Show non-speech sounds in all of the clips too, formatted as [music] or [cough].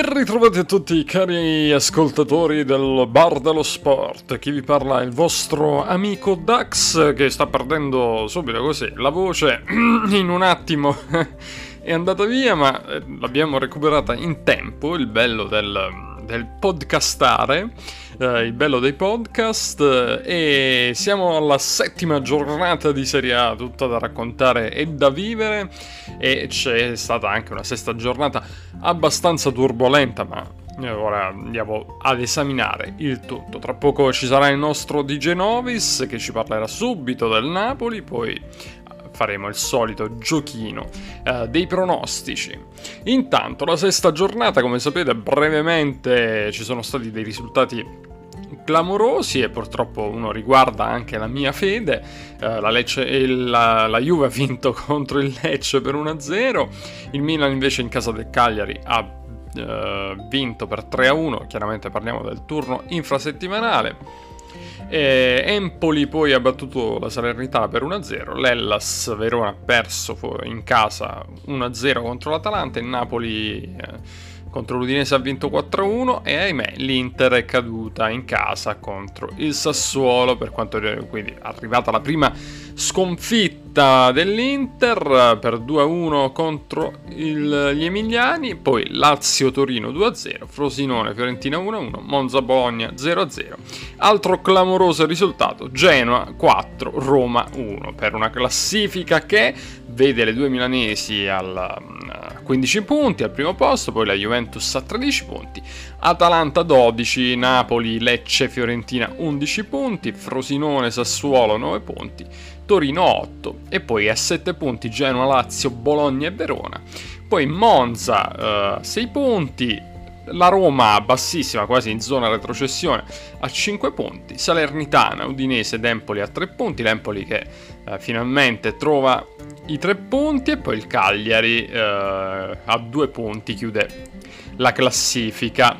Ben ritrovati a tutti cari ascoltatori del Bar dello Sport. Chi vi parla è il vostro amico Dax che sta perdendo subito così la voce [clears throat] in un attimo. [laughs] è andata via, ma eh, l'abbiamo recuperata in tempo, il bello del del podcastare, eh, il bello dei podcast, eh, e siamo alla settima giornata di Serie A, tutta da raccontare e da vivere, e c'è stata anche una sesta giornata abbastanza turbolenta, ma ora andiamo ad esaminare il tutto. Tra poco ci sarà il nostro DJ Novis che ci parlerà subito del Napoli, poi faremo il solito giochino uh, dei pronostici. Intanto, la sesta giornata, come sapete, brevemente ci sono stati dei risultati clamorosi e purtroppo uno riguarda anche la mia fede. Uh, la, Lecce, la, la, Juve ha vinto [laughs] contro il Lecce per 1-0, il Milan invece in casa del Cagliari ha uh, vinto per 3-1, chiaramente parliamo del turno infrasettimanale. E Empoli poi ha battuto la Salernitana per 1-0, l'Ellas Verona ha perso in casa 1-0 contro l'Atalanta, il Napoli eh, contro l'Udinese ha vinto 4-1 e ahimè l'Inter è caduta in casa contro il Sassuolo per quanto quindi è arrivata la prima sconfitta dell'Inter per 2-1 contro il, gli Emiliani, poi Lazio-Torino 2-0, Frosinone-Fiorentina 1-1, Monza-Bologna 0-0. Altro clamoroso risultato, Genoa 4, Roma 1, per una classifica che vede le due milanesi al 15 punti al primo posto, poi la Juventus a 13 punti, Atalanta 12, Napoli, Lecce, Fiorentina 11 punti, Frosinone, Sassuolo 9 punti, Torino 8 e poi a 7 punti Genoa, Lazio, Bologna e Verona. Poi Monza uh, 6 punti, la Roma bassissima, quasi in zona retrocessione, a 5 punti, Salernitana, Udinese ed Empoli a 3 punti, l'Empoli che eh, finalmente trova i 3 punti e poi il Cagliari eh, a 2 punti chiude la classifica.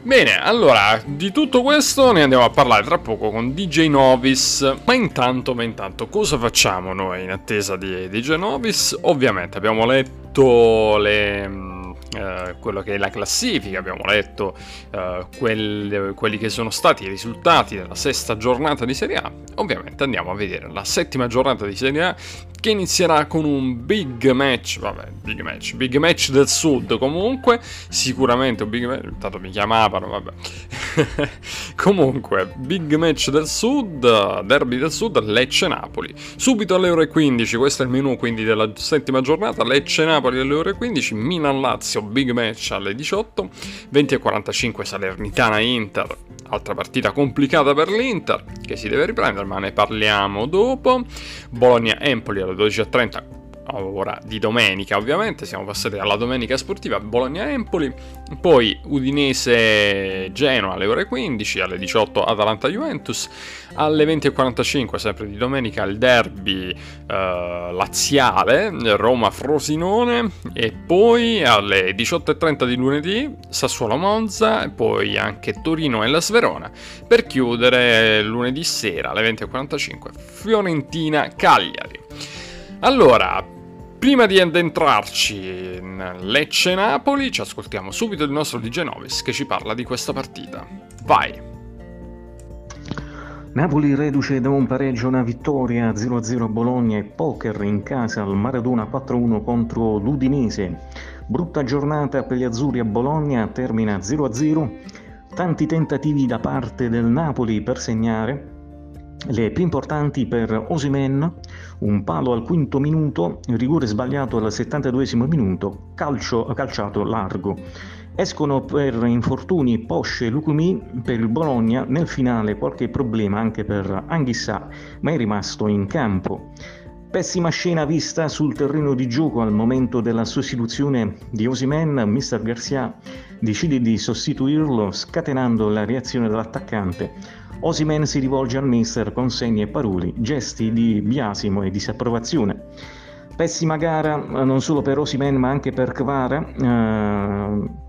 Bene, allora, di tutto questo ne andiamo a parlare tra poco con DJ Novis. Ma intanto, ma intanto, cosa facciamo noi in attesa di DJ Novis? Ovviamente abbiamo letto le eh, quello che è la classifica, abbiamo letto eh, quel, quelli che sono stati i risultati della sesta giornata di Serie A. Ovviamente andiamo a vedere la settima giornata di Serie A che inizierà con un big match, vabbè, big match, big match del sud comunque, sicuramente un big match, tanto mi chiamavano, vabbè. [laughs] comunque, big match del sud, derby del sud, Lecce-Napoli. Subito alle ore 15, questo è il menù quindi della settima giornata, Lecce-Napoli alle ore 15, Milan-Lazio, big match alle 18, 20.45 Salernitana-Inter, altra partita complicata per l'Inter, che si deve riprendere, ma ne parliamo dopo. Bologna-Empoli alle 12.30 ora di domenica ovviamente, siamo passati alla domenica sportiva Bologna-Empoli, poi Udinese-Genoa alle ore 15, alle 18 Atalanta-Juventus, alle 20.45 sempre di domenica il derby eh, laziale Roma-Frosinone e poi alle 18.30 di lunedì Sassuolo-Monza e poi anche Torino e la Sverona per chiudere lunedì sera alle 20.45 Fiorentina-Cagliari. Allora, Prima di addentrarci in Lecce-Napoli, ci ascoltiamo subito il nostro DJ Novis che ci parla di questa partita. Vai! Napoli reduce da un pareggio una vittoria 0-0 Bologna e poker in casa al Maradona 4-1 contro l'Udinese. Brutta giornata per gli azzurri a Bologna, termina 0-0. Tanti tentativi da parte del Napoli per segnare, le più importanti per Osimen, un palo al quinto minuto, rigore sbagliato al 72 minuto, calcio, calciato largo. Escono per infortuni Posce e Lucumi per il Bologna, nel finale qualche problema anche per Anghissà, ma è rimasto in campo. Pessima scena vista sul terreno di gioco al momento della sostituzione di Osimen, Mr. Garcia decide di sostituirlo scatenando la reazione dell'attaccante. Osimen si rivolge al mister con segni e parole, gesti di biasimo e disapprovazione. Pessima gara eh, non solo per Osimen ma anche per Kvara, eh,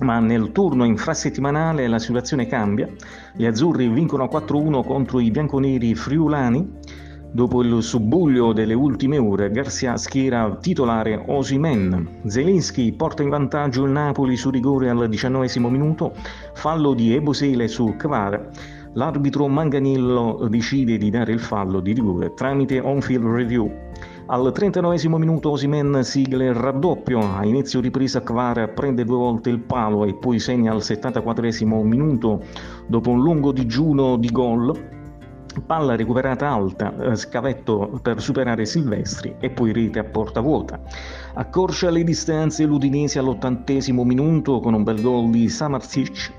ma nel turno infrasettimanale la situazione cambia. Gli azzurri vincono 4-1 contro i bianconeri friulani. Dopo il subbuglio delle ultime ore, Garcia schiera titolare Osimen. Zelinski porta in vantaggio il Napoli su rigore al diciannovesimo minuto, fallo di Ebosele su Kvara. L'arbitro Manganillo decide di dare il fallo di rigore tramite on-field review. Al 39 minuto Osimen sigla il raddoppio, a inizio ripresa Kvara prende due volte il palo e poi segna al 74 minuto dopo un lungo digiuno di gol palla recuperata alta, eh, scavetto per superare Silvestri e poi rete a porta vuota. Accorcia le distanze l'Udinese all'ottantesimo minuto con un bel gol di Samarcic.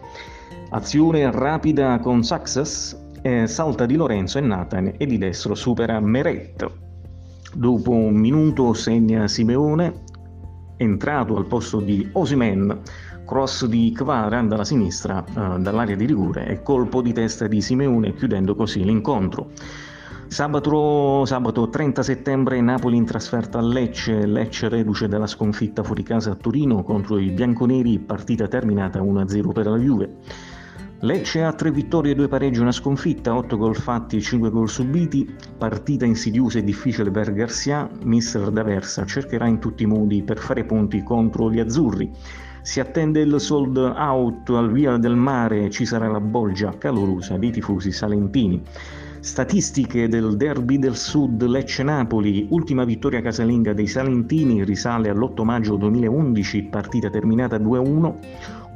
Azione rapida con Saxas, eh, salta di Lorenzo e Nathan e di destro supera Meret. Dopo un minuto segna Simeone, entrato al posto di Osimen cross di Kvara dalla sinistra eh, dall'area di rigore e colpo di testa di Simeone chiudendo così l'incontro. Sabato, sabato, 30 settembre Napoli in trasferta a Lecce, Lecce reduce dalla sconfitta fuori casa a Torino contro i bianconeri, partita terminata 1-0 per la Juve. Lecce ha 3 vittorie, 2 pareggi una sconfitta, 8 gol fatti e 5 gol subiti, partita insidiosa e difficile per Garcia, mister D'Aversa cercherà in tutti i modi per fare punti contro gli azzurri. Si attende il sold out al Via del Mare, ci sarà la bolgia calorosa dei tifosi salentini. Statistiche del derby del sud Lecce-Napoli, ultima vittoria casalinga dei Salentini risale all'8 maggio 2011, partita terminata 2-1.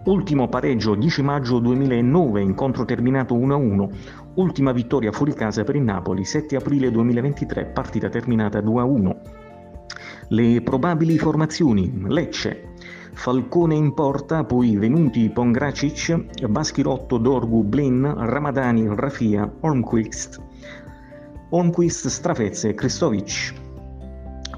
Ultimo pareggio 10 maggio 2009, incontro terminato 1-1. Ultima vittoria fuori casa per il Napoli 7 aprile 2023, partita terminata 2-1. Le probabili formazioni: Lecce, Falcone in porta, poi venuti Pongracic, Baschirotto, Dorgu, Blin, Ramadani, Rafia, Holmquist, Holmquist, Strafezze Kristovic.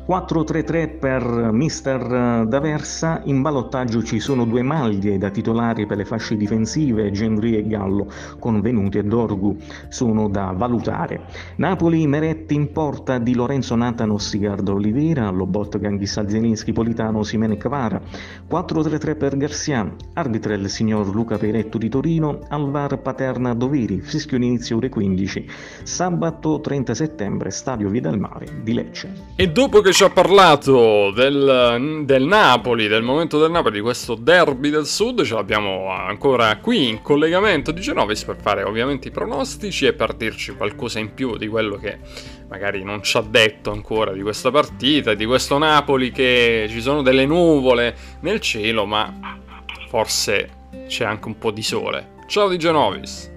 4-3-3 per Mister D'Aversa, in ballottaggio ci sono due maglie da titolari per le fasce difensive, Gendry e Gallo, con Venuti e Dorgu, sono da valutare. Napoli, Meretti in porta di Lorenzo Natano, Sigardo Oliveira, Lobot Ganghissa Zelinski, Politano, Simene Cavara, 4-3-3 per Garcia, arbitra il signor Luca Peretto di Torino, Alvar Paterna Doveri, fischio inizio ore 15, sabato 30 settembre, Stadio Via Mare di Lecce. E dopo che ci ha parlato del, del, Napoli, del momento del Napoli, di questo derby del sud, ce l'abbiamo ancora qui in collegamento di Genovis per fare ovviamente i pronostici e per dirci qualcosa in più di quello che magari non ci ha detto ancora di questa partita, di questo Napoli che ci sono delle nuvole nel cielo, ma forse c'è anche un po' di sole. Ciao di Genovis.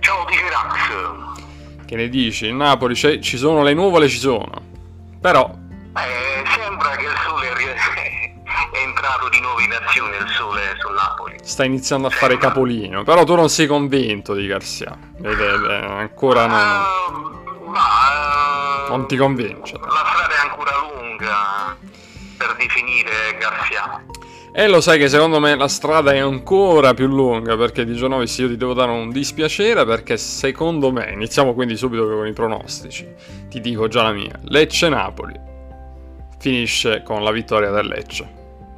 Ciao di Gerax. Che ne dici? Il Napoli ci sono le nuvole, ci sono. Però eh, sembra che il sole [laughs] è entrato di nuovo in azione il sole sul Napoli. Sta iniziando a fare capolino, però tu non sei convinto di Garcia. Vede, ancora non. Uh, ma, uh, non ti convince. La strada è ancora lunga per definire Garcia. E lo sai che secondo me la strada è ancora più lunga perché di Genovis io ti devo dare un dispiacere perché secondo me, iniziamo quindi subito con i pronostici, ti dico già la mia, Lecce-Napoli finisce con la vittoria del Lecce.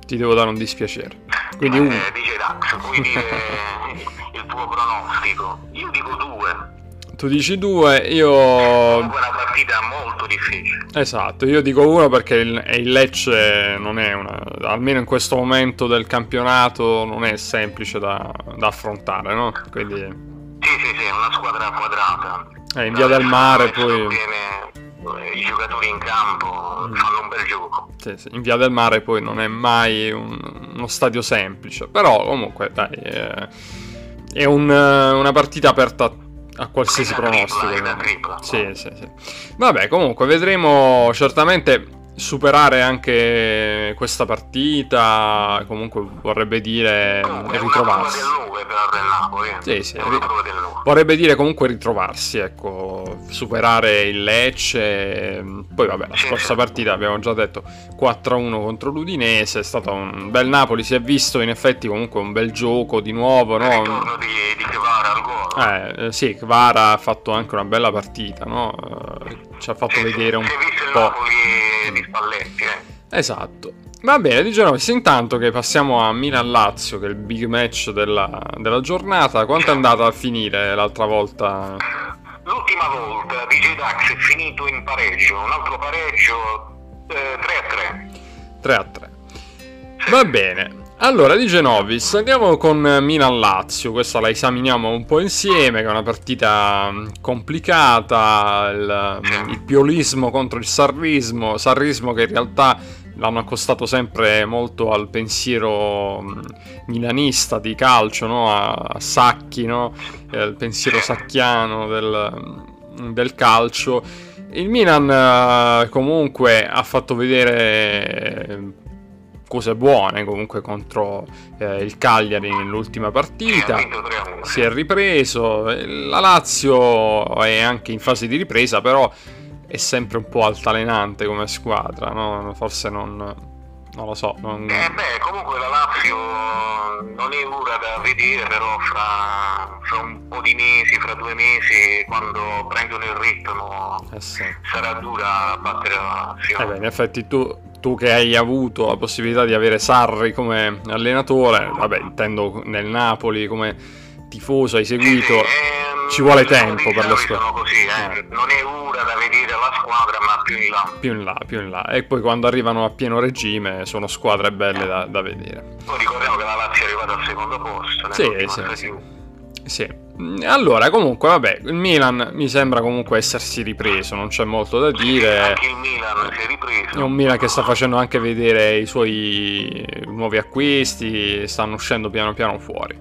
Ti devo dare un dispiacere. Quindi uno. Eh, dice Dax, puoi dire [laughs] il tuo pronostico. Io dico due. Tu dici due, io... Comunque una partita molto difficile. Esatto, io dico uno perché il, il Lecce non è una... almeno in questo momento del campionato non è semplice da, da affrontare, no? Quindi... Sì, sì, sì, è una squadra quadrata. Eh, in via del mare poi... Viene i giocatori in campo mm. fanno un bel gioco. Sì, sì. In Via del Mare poi non è mai un, uno stadio semplice, però comunque dai, è, è un, una partita aperta a qualsiasi pronostico. Tripla. Sì, sì, sì. Vabbè, comunque vedremo certamente superare anche questa partita comunque vorrebbe dire comunque, ritrovarsi. Napoli. Sì, sì, ri- vorrebbe dire comunque ritrovarsi, ecco, superare il Lecce. Poi vabbè, la scorsa partita abbiamo già detto 4-1 contro l'Udinese, è stato un bel Napoli, si è visto in effetti comunque un bel gioco di nuovo, no? Il di, di Kvara al gol. Eh, eh, sì, Kvara ha fatto anche una bella partita, no? Eh, ci ha fatto vedere un po'. Napoli di Spalletti, eh. Esatto. Va bene, di Genovis, intanto che passiamo a Milan-Lazio, che è il big match della, della giornata, quanto è andata a finire l'altra volta? l'ultima volta DJ Dax è finito in pareggio, un altro pareggio eh, 3 a 3. 3 a 3. Va bene. Allora, di Genovis, andiamo con Milan-Lazio, questa la esaminiamo un po' insieme, che è una partita mm, complicata, il, mm, il piolismo contro il sarrismo, sarrismo che in realtà l'hanno accostato sempre molto al pensiero mm, milanista di calcio, no? a, Sacchi, no? Eh, il pensiero sacchiano del, del calcio. Il Milan eh, comunque ha fatto vedere cose buone comunque contro eh, il Cagliari nell'ultima partita. Si è ripreso. La Lazio è anche in fase di ripresa, però è sempre un po' altalenante come squadra, no? Forse non. Non lo so. Non... Eh beh, comunque la Lazio non è ora da vedere, però fra, fra, un po' di mesi, fra due mesi, quando prendono il ritmo, eh sì. sarà dura battere la Lazio. Eh beh, in effetti tu tu che hai avuto la possibilità di avere Sarri come allenatore, vabbè, intendo nel Napoli come tifoso, hai seguito, ehm, ci vuole tempo per le squadre. Così, eh. Eh. Non è ora da vedere squadra, ma più in là. Più in là, più in là. E poi quando arrivano a pieno regime sono squadre belle da, da vedere. Poi ricordiamo che la Lazio è arrivata al secondo posto. Sì, sì, sì. sì. Allora, comunque, vabbè, il Milan mi sembra comunque essersi ripreso, non c'è molto da dire. Anche il Milan si è ripreso. È un Milan che sta facendo anche vedere i suoi nuovi acquisti, stanno uscendo piano piano fuori.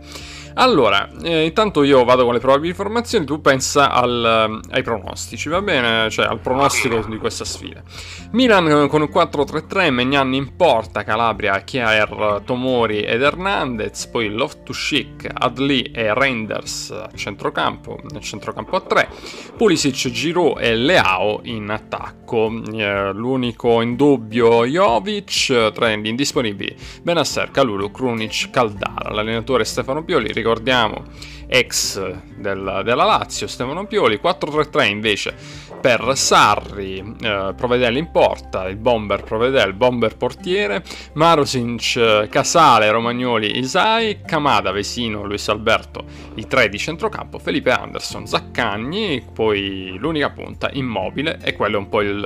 Allora, eh, intanto io vado con le probabili formazioni, tu pensa al, ai pronostici, va bene? Cioè al pronostico di questa sfida. Milan con il 4-3-3, Megnan in porta, Calabria, Chiaer, Tomori ed Hernandez, poi Loftus-Cheek, Adli e Reinders a centrocampo, nel centrocampo a 3, Pulisic, Giroud e Leao in attacco. Eh, l'unico in dubbio Jovic, tre indisponibili, Benasser, Calulu, Krunic, Caldara, l'allenatore Stefano Pioli, ricordiamo, ex del, della Lazio, Stefano Pioli, 4-3-3 invece per Sarri, eh, Provedel in porta, il bomber Provedel, bomber portiere, Marosinc, Casale, Romagnoli, Isai, Camada, Vesino, Luis Alberto, i tre di centrocampo, Felipe Anderson, Zaccagni, poi l'unica punta, Immobile, e quello è un po' il,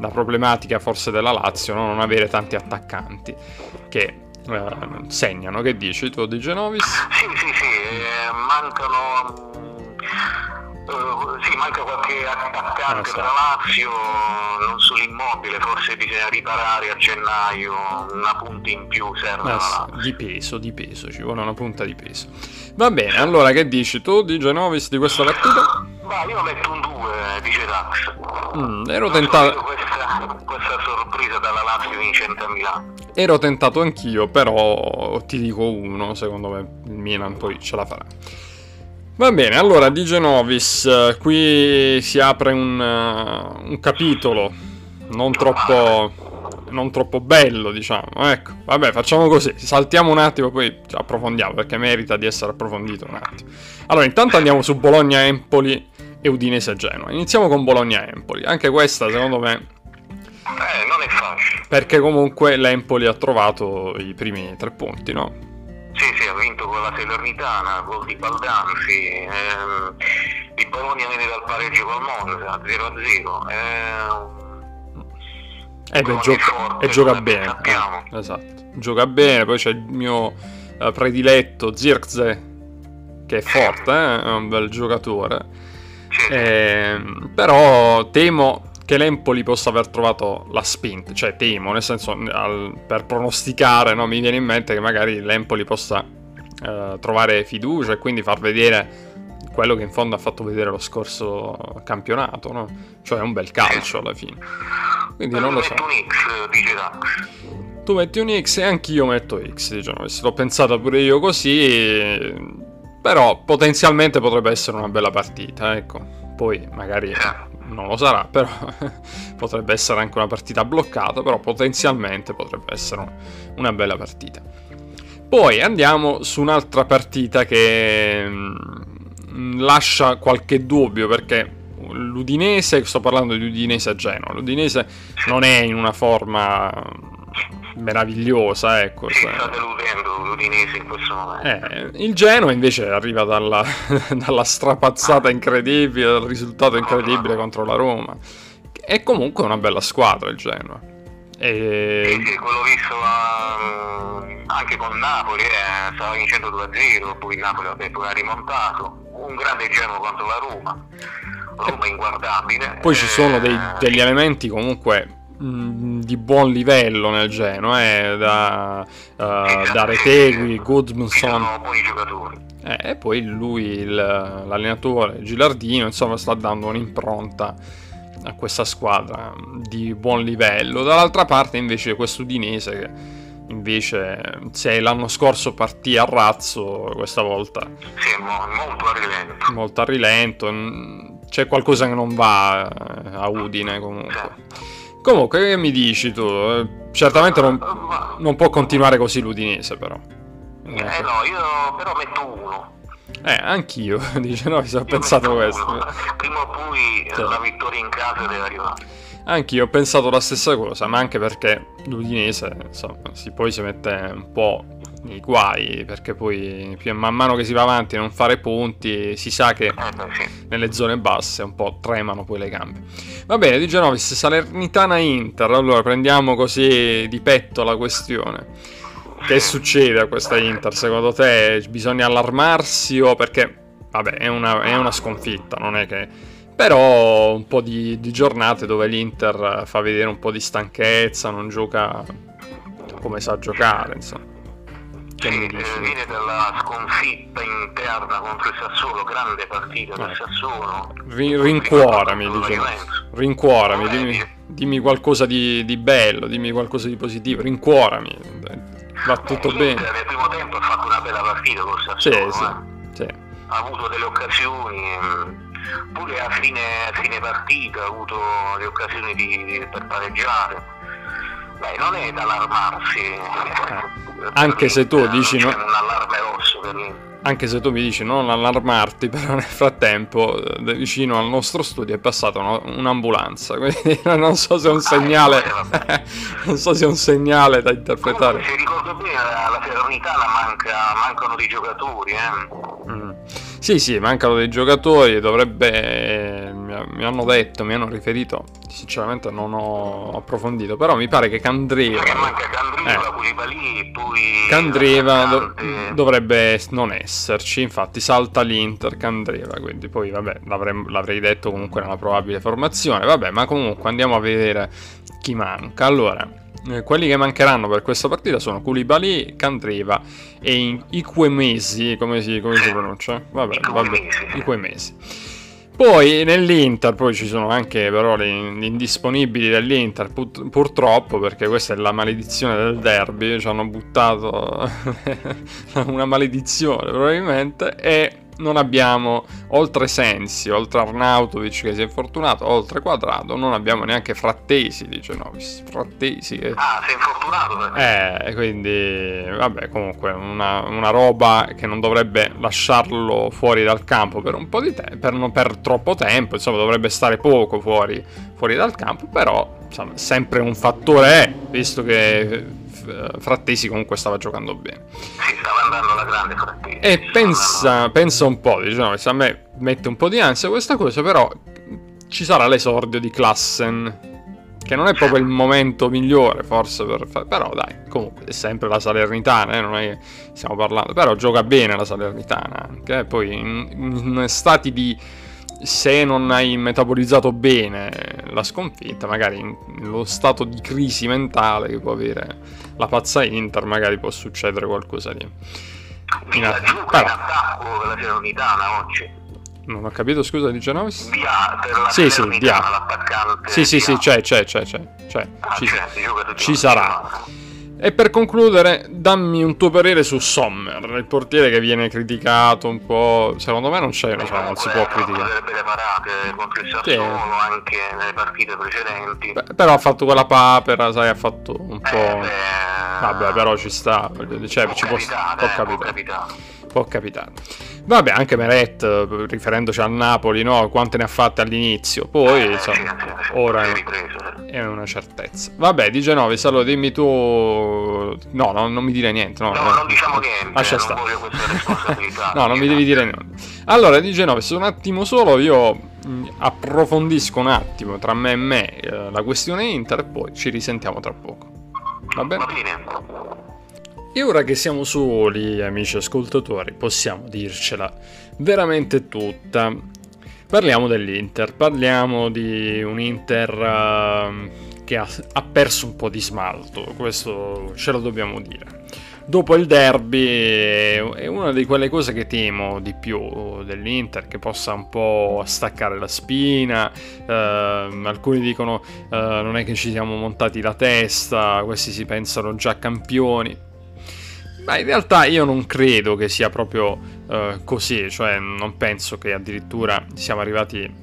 la problematica forse della Lazio, no? non avere tanti attaccanti che eh, segnano. Che dici tu di Genovis? Sì, sì, sì, eh, mancano. Uh, sì, manca qualche attaccante ah, della Lazio, non sull'immobile, forse bisogna riparare a gennaio, una punta in più serve. Eh, di peso, di peso, ci vuole una punta di peso. Va bene, allora che dici tu di Genovis di questa partita? Ma io metto un 2, dice Dax. Mm, ero tentato. Questa, questa sorpresa dalla Lazio vincente a Milano. Ero tentato anch'io, però ti dico uno, secondo me il Milan poi ce la farà. Va bene, allora di Genovis, qui si apre un, uh, un capitolo non troppo, non troppo bello, diciamo. Ecco, vabbè, facciamo così, saltiamo un attimo, poi approfondiamo, perché merita di essere approfondito un attimo. Allora, intanto andiamo su Bologna-Empoli e Udinese-Genoa. Iniziamo con Bologna-Empoli. Anche questa, secondo me, eh, non è facile. Perché comunque l'Empoli ha trovato i primi tre punti, no? Sì, sì, ha vinto con la Salernitana, gol di Baldanzi. Ehm, il Bologna viene dal pareggio col Monza, 0-0. Ehm, eh beh, gioca, forte, e gioca bene. Eh, esatto, gioca bene. Poi c'è il mio eh, prediletto Zirkze, che è forte, eh? è un bel giocatore. Eh, però temo che l'Empoli possa aver trovato la spinta, cioè temo, nel senso al, per pronosticare, no, mi viene in mente che magari l'Empoli possa eh, trovare fiducia e quindi far vedere quello che in fondo ha fatto vedere lo scorso campionato, no? cioè un bel calcio alla fine. Quindi non lo so. Un X, dice Dax. Tu metti un X e anch'io metto X, diciamo, l'ho pensata pure io così, però potenzialmente potrebbe essere una bella partita, ecco. Poi magari non lo sarà, però [laughs] potrebbe essere anche una partita bloccata, però potenzialmente potrebbe essere una bella partita. Poi andiamo su un'altra partita che mm, lascia qualche dubbio perché l'Udinese, sto parlando di Udinese a Genoa, l'Udinese non è in una forma meravigliosa, ecco. Si sta deludendo l'Udinese in questo momento. Eh, il Genoa invece arriva dalla, [laughs] dalla strapazzata incredibile, dal risultato incredibile contro la Roma. È comunque una bella squadra il Genoa. E... Sì, sì, quello visto uh, anche con Napoli, eh, stava vincendo 2-0, poi il Napoli vabbè, poi ha rimontato. Un grande Genoa contro la Roma. Roma inguardabile. Poi ci sono dei, degli elementi comunque di buon livello nel Genoa, eh, da, uh, da Retegui, Goodmanson. Eh, e poi lui, il, l'allenatore Gilardino, insomma, sta dando un'impronta a questa squadra di buon livello. Dall'altra parte, invece, questo Udinese che invece se l'anno scorso partì a razzo, questa volta sì, molto a rilento. Molto a rilento. C'è qualcosa che non va eh, a Udine comunque. Comunque, che mi dici tu? Certamente non, non può continuare così l'Udinese, però. Eh no, io però metto uno. Eh, anch'io, [laughs] dice no, mi sono pensato questo. Uno. Prima o poi cioè. la vittoria in casa deve arrivare. Anch'io ho pensato la stessa cosa, ma anche perché l'Udinese, insomma, si, poi si mette un po' nei guai, perché poi più man mano che si va avanti a non fare punti, si sa che eh, nelle zone basse un po' tremano poi le gambe. Va bene, di Genovis, Salernitana Inter, allora prendiamo così di petto la questione. Che succede a questa Inter? Secondo te bisogna allarmarsi o perché, vabbè, è una, è una sconfitta, non è che... Però un po' di, di giornate dove l'Inter fa vedere un po' di stanchezza, non gioca come sa giocare, insomma. Che sì, eh, viene dalla sconfitta interna contro il Sassuolo, grande partita del eh. Sassuolo. Rin- rincuorami, diciamo. Rincuorami, dimmi, dimmi, qualcosa di, di, bello, dimmi qualcosa di positivo, rincuorami. Va tutto eh, bene. Nel primo tempo ha fatto una bella partita col Sassuolo. Sì, sì, sì. Ha avuto delle occasioni, mm, pure a fine, a fine partita ha avuto le occasioni di, per pareggiare Beh, non è da allarmarsi. Eh. Anche se tu dici no. un allarme rosso per me. Anche se tu mi dici non allarmarti, [laughs] però nel frattempo eh, vicino al nostro studio è passata un'ambulanza, [laughs] quindi non so se è un ah, segnale, ah, [laughs] non so se è un segnale da interpretare. Comunque, se ricordo bene, alla Ferronitana manca, mancano dei giocatori, eh. Mm. Sì, sì, mancano dei giocatori, dovrebbe... Mi hanno detto, mi hanno riferito, sinceramente non ho approfondito, però mi pare che Candreva... Manca Candreva, eh. Koulibaly, poi... Candreva do- dovrebbe non esserci, infatti salta l'Inter Candreva, quindi poi vabbè, l'avrei detto comunque nella probabile formazione, vabbè, ma comunque andiamo a vedere chi manca. Allora, eh, quelli che mancheranno per questa partita sono Koulibaly, Candreva e Iquemesi, come si, come si pronuncia? Vabbè, vabbè, Iquemesi. Poi nell'Inter, poi ci sono anche però gli indisponibili dell'Inter, put- purtroppo, perché questa è la maledizione del derby, ci hanno buttato [laughs] una maledizione probabilmente, e non abbiamo oltre Sensi, oltre Arnautovic che si è infortunato, oltre Quadrato, non abbiamo neanche Frattesi, dice Novis. Frattesi che... Ah, si è infortunato perché? Eh, quindi vabbè, comunque una, una, roba che non dovrebbe lasciarlo fuori dal campo per un po' di tempo, per, non per troppo tempo, insomma dovrebbe stare poco fuori, fuori dal campo, però insomma sempre un fattore è, visto che Frattesi comunque stava giocando bene. Sì, stava andando alla grande Frattesi. E pensa, pensa, un po', diciamo, a me mette un po' di ansia questa cosa, però ci sarà l'esordio di Klassen, che non è proprio il momento migliore forse per fare, però dai, comunque è sempre la Salernitana, eh, non è che stiamo parlando, però gioca bene la Salernitana anche, eh, poi in, in stati di se non hai metabolizzato bene la sconfitta, magari nello stato di crisi mentale che può avere la pazza Inter, magari può succedere qualcosa di... In attacco in attacco la Salernitana oggi. Non ho capito, scusa, di Genovis? Dia, per la sì, sì, l'attaccante. Sì, sì, sì, c'è, c'è, c'è, c'è. c'è. Ah, ci, c'è, ci sarà. E per concludere, dammi un tuo parere su Sommer, il portiere che viene criticato un po'. Secondo me non c'è, cioè, non si può criticare. Ha delle parate contro il Sassuolo sì. anche nelle partite precedenti. Beh, però ha fatto quella papera, sai, ha fatto un po'. Eh, beh Vabbè, però ci sta, cioè, può ci capitare, può, eh, capitare. può capitare. Può capitare. Vabbè, anche Meret, riferendoci al Napoli, no? Quante ne ha fatte all'inizio, poi Eh, insomma, sì, ora è, una certezza. Vabbè, di Genovis, allora dimmi tu... No, no non mi dire niente. No, No, eh. non diciamo niente, Lascia non stare. No, non mi devi dire niente. Allora, di Genovis, un attimo solo, io approfondisco un attimo tra me e me eh, la questione Inter e poi ci risentiamo tra poco. Va bene? Va bene. E ora che siamo soli, amici ascoltatori, possiamo dircela veramente tutta. Parliamo dell'Inter, parliamo di un Inter ehm, che ha, ha perso un po' di smalto, questo ce lo dobbiamo dire. Dopo il derby è una di quelle cose che temo di più dell'Inter, che possa un po' staccare la spina. ehm, alcuni dicono eh, non è che ci siamo montati la testa, questi si pensano già campioni. Ma in realtà io non credo che sia proprio eh, così, cioè non penso che addirittura siamo arrivati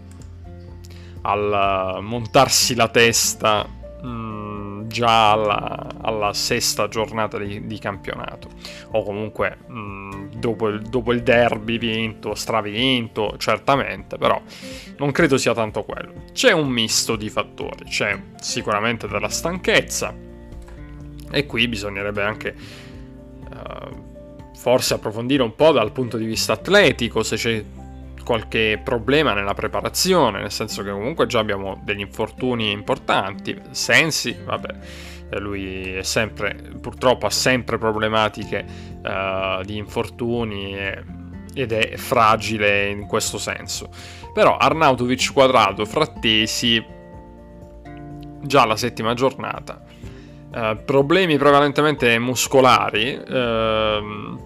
al montarsi la testa mh, già alla, alla sesta giornata di, di campionato o comunque mh, dopo, il, dopo il derby vinto, stravinto, certamente, però non credo sia tanto quello. C'è un misto di fattori, c'è sicuramente della stanchezza e qui bisognerebbe anche forse approfondire un po' dal punto di vista atletico se c'è qualche problema nella preparazione, nel senso che comunque già abbiamo degli infortuni importanti. Sensi, vabbè, eh, lui è sempre, purtroppo ha sempre problematiche eh, di infortuni e- ed è fragile in questo senso. Però Arnautovic quadrato, Frattesi, già la settima giornata. Eh, problemi prevalentemente muscolari, ehm,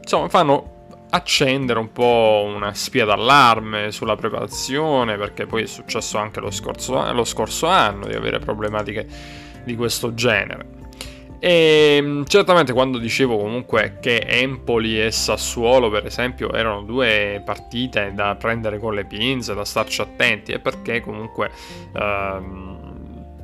insomma, fanno accendere un po' una spia d'allarme sulla preparazione, perché poi è successo anche lo scorso, lo scorso anno di avere problematiche di questo genere. E mh, certamente quando dicevo comunque che Empoli e Sassuolo, per esempio, erano due partite da prendere con le pinze, da starci attenti, è perché comunque ehm,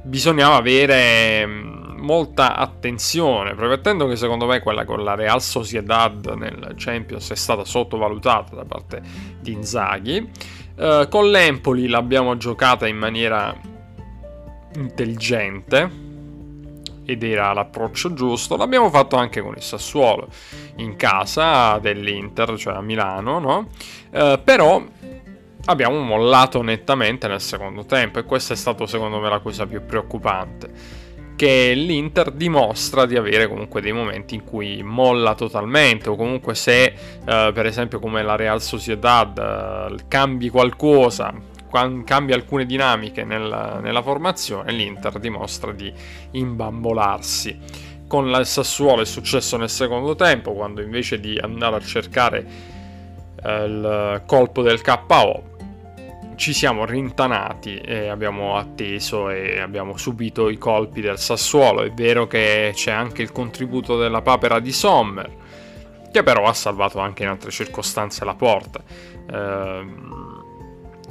bisognava avere mh, molta attenzione, premettendo che secondo me quella con la Real Sociedad nel Champions è stata sottovalutata da parte di Inzaghi. Eh, con l'Empoli l'abbiamo giocata in maniera intelligente ed era l'approccio giusto. L'abbiamo fatto anche con il Sassuolo in casa dell'Inter, cioè a Milano, no? Eh, però abbiamo mollato nettamente nel secondo tempo e questa è stata secondo me la cosa più preoccupante che l'Inter dimostra di avere comunque dei momenti in cui molla totalmente o comunque se eh, per esempio come la Real Sociedad eh, cambi qualcosa cambia alcune dinamiche nel- nella formazione l'Inter dimostra di imbambolarsi. Con il Sassuolo è successo nel secondo tempo quando invece di andare a cercare eh, il colpo del KO ci siamo rintanati e abbiamo atteso e abbiamo subito i colpi del Sassuolo. È vero che c'è anche il contributo della papera di Sommer, che però ha salvato anche in altre circostanze la porta. Ehm,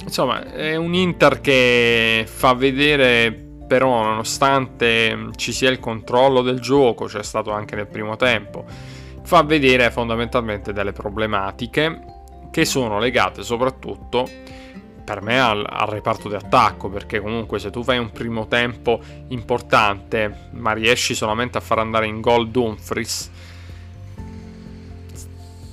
insomma, è un Inter che fa vedere, però, nonostante ci sia il controllo del gioco, c'è stato anche nel primo tempo, fa vedere fondamentalmente delle problematiche che sono legate soprattutto per me al, al reparto di attacco, perché comunque se tu fai un primo tempo importante, ma riesci solamente a far andare in gol Dumfries,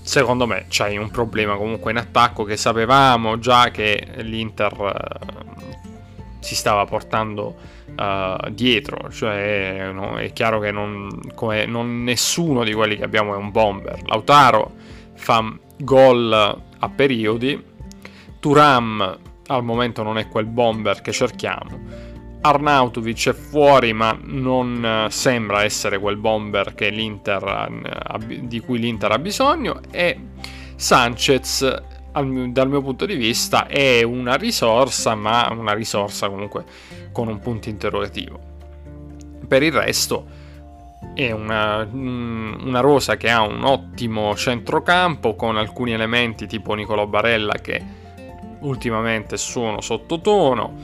secondo me c'hai un problema comunque in attacco che sapevamo già che l'Inter eh, si stava portando eh, dietro, cioè no, è chiaro che non, come non nessuno di quelli che abbiamo è un bomber. Lautaro fa gol a periodi, Turam al momento non è quel bomber che cerchiamo. Arnautovic è fuori, ma non eh, sembra essere quel bomber eh, di cui l'Inter ha bisogno. E Sanchez, dal mio punto di vista, è una risorsa, ma una risorsa comunque con un punto interrogativo. Per il resto, è una, mm, una rosa che ha un ottimo centrocampo con alcuni elementi tipo Nicolo Barella che ultimamente sono sottotono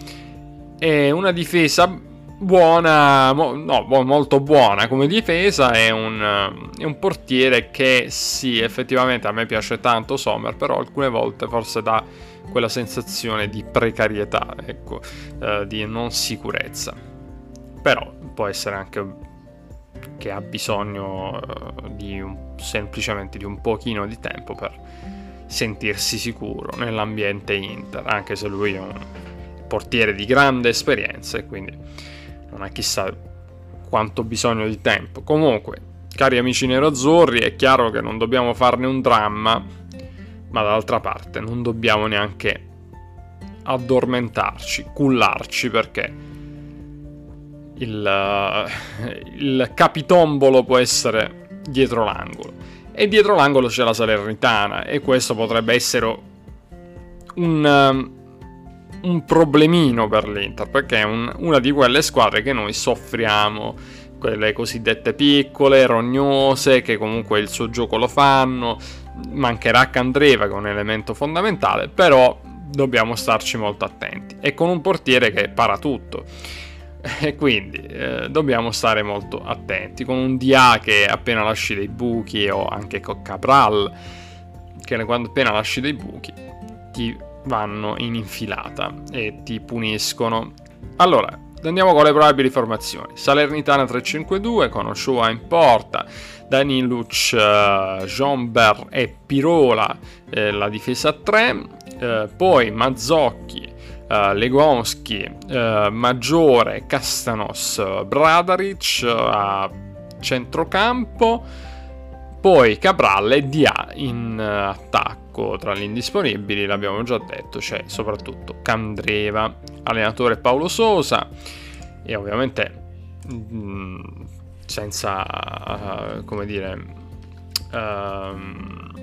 e una difesa buona, no, molto buona come difesa, è un, è un, portiere che sì, effettivamente a me piace tanto Sommer, però alcune volte forse dà quella sensazione di precarietà, ecco, eh, di non sicurezza. Però può essere anche che ha bisogno eh, di un, semplicemente di un pochino di tempo per sentirsi sicuro nell'ambiente Inter, anche se lui è un portiere di grande esperienza e quindi non ha chissà quanto bisogno di tempo. Comunque, cari amici nerazzurri, è chiaro che non dobbiamo farne un dramma, ma dall'altra parte non dobbiamo neanche addormentarci, cullarci perché il, il capitombolo può essere dietro l'angolo e dietro l'angolo c'è la Salernitana e questo potrebbe essere un un problemino per l'Inter, perché è un, una di quelle squadre che noi soffriamo, quelle cosiddette piccole, rognose, che comunque il suo gioco lo fanno, mancherà Candreva che è un elemento fondamentale, però dobbiamo starci molto attenti, e con un portiere che para tutto. [laughs] E quindi eh, dobbiamo stare molto attenti con un DA che appena lasci dei buchi o anche con Cabral che quando appena lasci dei buchi ti vanno in infilata e ti puniscono. Allora, andiamo con le probabili formazioni. Salernitana 352 con Oshua in porta, Daniluc, uh, Jomber e Pirola eh, la difesa 3, eh, poi Mazzocchi, uh, Legowski, uh, Maggiore, Castanos, Bradaric a centrocampo, poi Cabral e Dia in attacco attacco tra gli indisponibili, l'abbiamo già detto, c'è soprattutto Candreva, allenatore Paolo Sosa e ovviamente mh, mm, senza, uh, come dire, uh,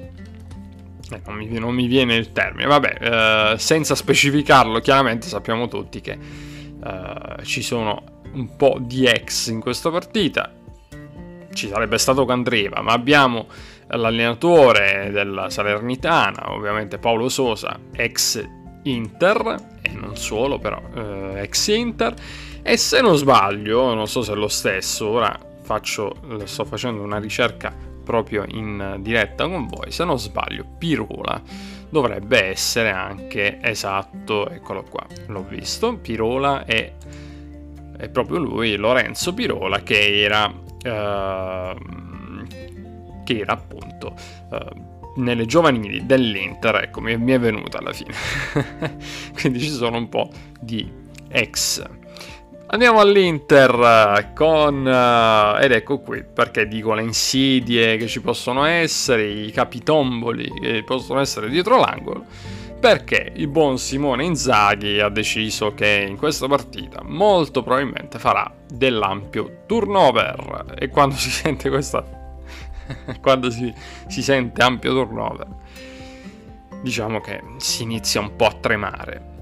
eh, non, mi, non, mi, viene il termine, vabbè, uh, senza specificarlo chiaramente sappiamo tutti che eh, ci sono un po' di ex in questa partita, ci sarebbe stato Candreva, ma abbiamo l'allenatore della Salernitana, ovviamente Paolo Sosa, ex Inter, e non solo però, eh, ex Inter, e se non sbaglio, non so se è lo stesso, ora faccio, sto facendo una ricerca proprio in diretta con voi, se non sbaglio Pirola dovrebbe essere anche esatto, eccolo qua, l'ho visto, Pirola è, è proprio lui, Lorenzo Pirola, che era... Uh, che era appunto uh, nelle giovanili dell'Inter, ecco, mi, mi è venuta alla fine. [laughs] Quindi ci sono un po' di ex. Andiamo all'Inter eh, con... Uh, ed ecco qui perché dico le insidie che ci possono essere, i capitomboli che possono essere dietro l'angolo. Perché il buon Simone Inzaghi ha deciso che in questa partita molto probabilmente farà dell'ampio turnover. E quando si sente questa [laughs] quando si, si sente ampio turnover, diciamo che si inizia un po' a tremare.